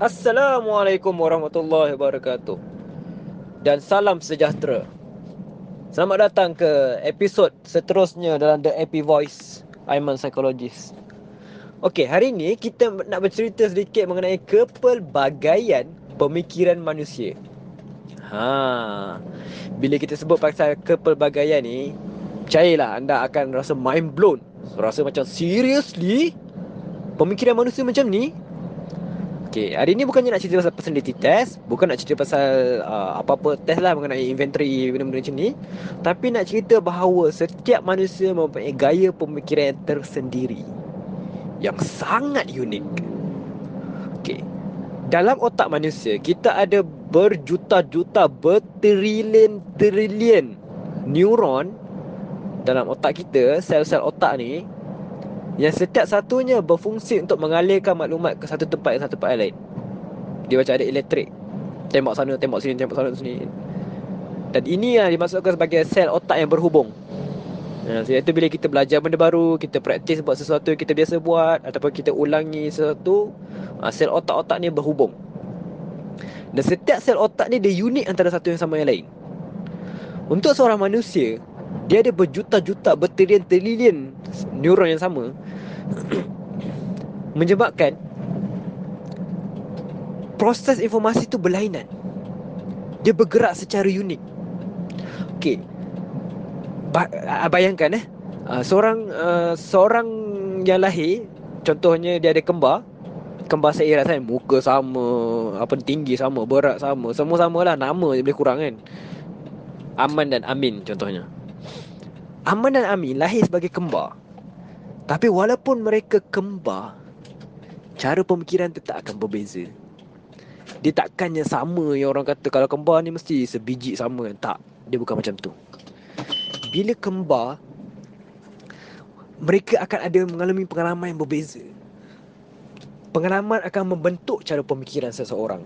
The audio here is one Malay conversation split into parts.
Assalamualaikum warahmatullahi wabarakatuh. Dan salam sejahtera. Selamat datang ke episod seterusnya dalam The Epi Voice. Aiman Psychologist. Okey, hari ini kita nak bercerita sedikit mengenai kepelbagaian pemikiran manusia. Ha, bila kita sebut pasal kepelbagaian ni Percayalah anda akan rasa mind blown. Rasa macam seriously Pemikiran manusia macam ni Okay, hari ni bukannya nak cerita pasal personality test Bukan nak cerita pasal uh, apa-apa test lah mengenai inventory benda-benda macam ni Tapi nak cerita bahawa setiap manusia mempunyai gaya pemikiran yang tersendiri Yang sangat unik. Okay, dalam otak manusia kita ada berjuta-juta, bertrilion-trilion neuron dalam otak kita, sel-sel otak ni yang setiap satunya berfungsi untuk mengalirkan maklumat ke satu tempat ke satu tempat lain. Dia macam ada elektrik. Tembak sana, tembak sini, tembak sana sini. Dan ini yang dimasukkan sebagai sel otak yang berhubung. Ha, so itu bila kita belajar benda baru, kita praktis buat sesuatu yang kita biasa buat ataupun kita ulangi sesuatu, ha, sel otak-otak ni berhubung. Dan setiap sel otak ni dia unik antara satu yang sama yang lain. Untuk seorang manusia, dia ada berjuta-juta, bertrilion-trilion neuron yang sama menyebabkan proses informasi itu berlainan. Dia bergerak secara unik. Okey. Ba- bayangkan eh, seorang uh, seorang yang lahir, contohnya dia ada kembar, kembar seiras kan, muka sama, apa tinggi sama, berat sama, semua samalah, nama je boleh kurang kan. Aman dan Amin contohnya. Aman dan Amin lahir sebagai kembar. Tapi walaupun mereka kembar, cara pemikiran tetap akan berbeza. Dia takkannya sama yang orang kata kalau kembar ni mesti sebiji sama. Tak, dia bukan macam tu. Bila kembar, mereka akan ada mengalami pengalaman yang berbeza. Pengalaman akan membentuk cara pemikiran seseorang.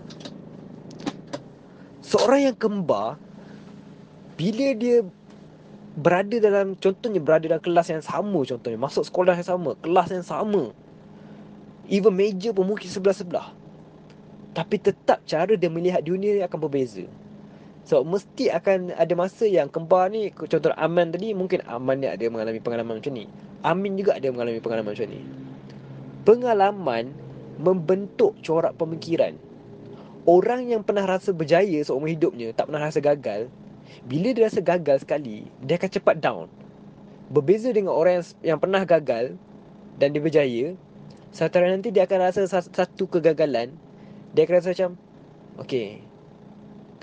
Seorang yang kembar, bila dia berada dalam contohnya berada dalam kelas yang sama contohnya masuk sekolah yang sama kelas yang sama. Even major pun mungkin sebelah-sebelah. Tapi tetap cara dia melihat dunia ni akan berbeza. So mesti akan ada masa yang kembar ni contoh Aman tadi mungkin Aman ni ada mengalami pengalaman macam ni. Amin juga ada mengalami pengalaman macam ni. Pengalaman membentuk corak pemikiran. Orang yang pernah rasa berjaya seumur hidupnya tak pernah rasa gagal bila dia rasa gagal sekali, dia akan cepat down. Berbeza dengan orang yang, yang pernah gagal dan dia berjaya, satu hari nanti dia akan rasa satu kegagalan, dia akan rasa macam, okay,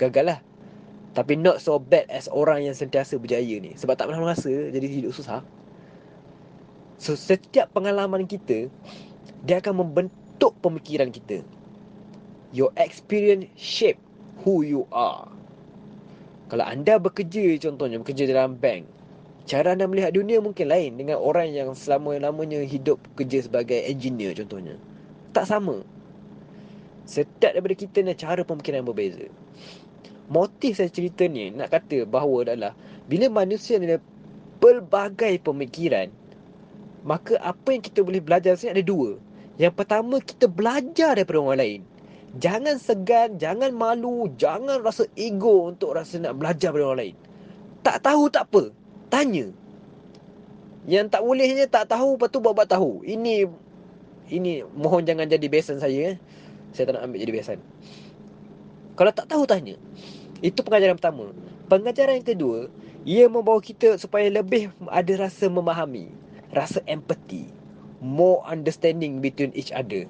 gagal lah. Tapi not so bad as orang yang sentiasa berjaya ni. Sebab tak pernah merasa, jadi hidup susah. So, setiap pengalaman kita, dia akan membentuk pemikiran kita. Your experience shape who you are. Kalau anda bekerja contohnya bekerja dalam bank, cara anda melihat dunia mungkin lain dengan orang yang selama-lamanya hidup kerja sebagai engineer contohnya. Tak sama. Setiap daripada kita ni cara pemikiran yang berbeza. Motif saya cerita ni nak kata bahawa adalah bila manusia ada pelbagai pemikiran, maka apa yang kita boleh belajar sini ada dua. Yang pertama kita belajar daripada orang lain. Jangan segan, jangan malu, jangan rasa ego untuk rasa nak belajar dari orang lain. Tak tahu tak apa. Tanya. Yang tak bolehnya tak tahu, lepas tu buat-buat tahu. Ini, ini mohon jangan jadi besan saya. Eh. Saya tak nak ambil jadi besan. Kalau tak tahu, tanya. Itu pengajaran pertama. Pengajaran yang kedua, ia membawa kita supaya lebih ada rasa memahami. Rasa empathy. More understanding between each other.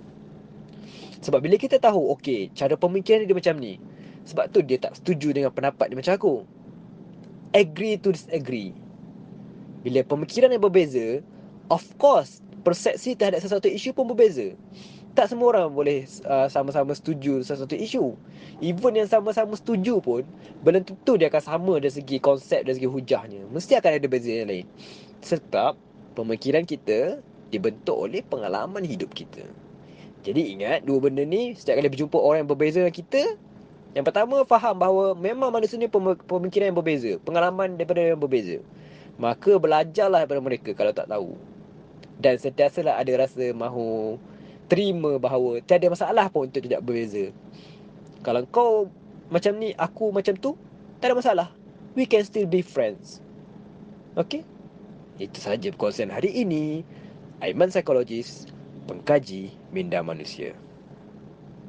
Sebab bila kita tahu Okay cara pemikiran dia macam ni Sebab tu dia tak setuju dengan pendapat dia macam aku. Agree to disagree. Bila pemikiran yang berbeza Of course Persepsi terhadap sesuatu isu pun berbeza. Tak semua orang boleh uh, sama-sama setuju sesuatu isu. Even yang sama-sama setuju pun Belum tentu dia akan sama dari segi konsep dari segi hujahnya. Mesti akan ada beza yang lain. Sebab pemikiran kita dibentuk oleh pengalaman hidup kita jadi ingat dua benda ni setiap kali berjumpa orang yang berbeza dengan kita yang pertama faham bahawa memang manusia ni pemikiran yang berbeza, pengalaman daripada yang berbeza. Maka belajarlah daripada mereka kalau tak tahu. Dan sentiasalah ada rasa mahu terima bahawa tiada masalah pun untuk tidak berbeza. Kalau kau macam ni, aku macam tu, tak ada masalah. We can still be friends. Okay? Itu saja perkongsian hari ini. Aiman Psikologis, pengkaji minda manusia.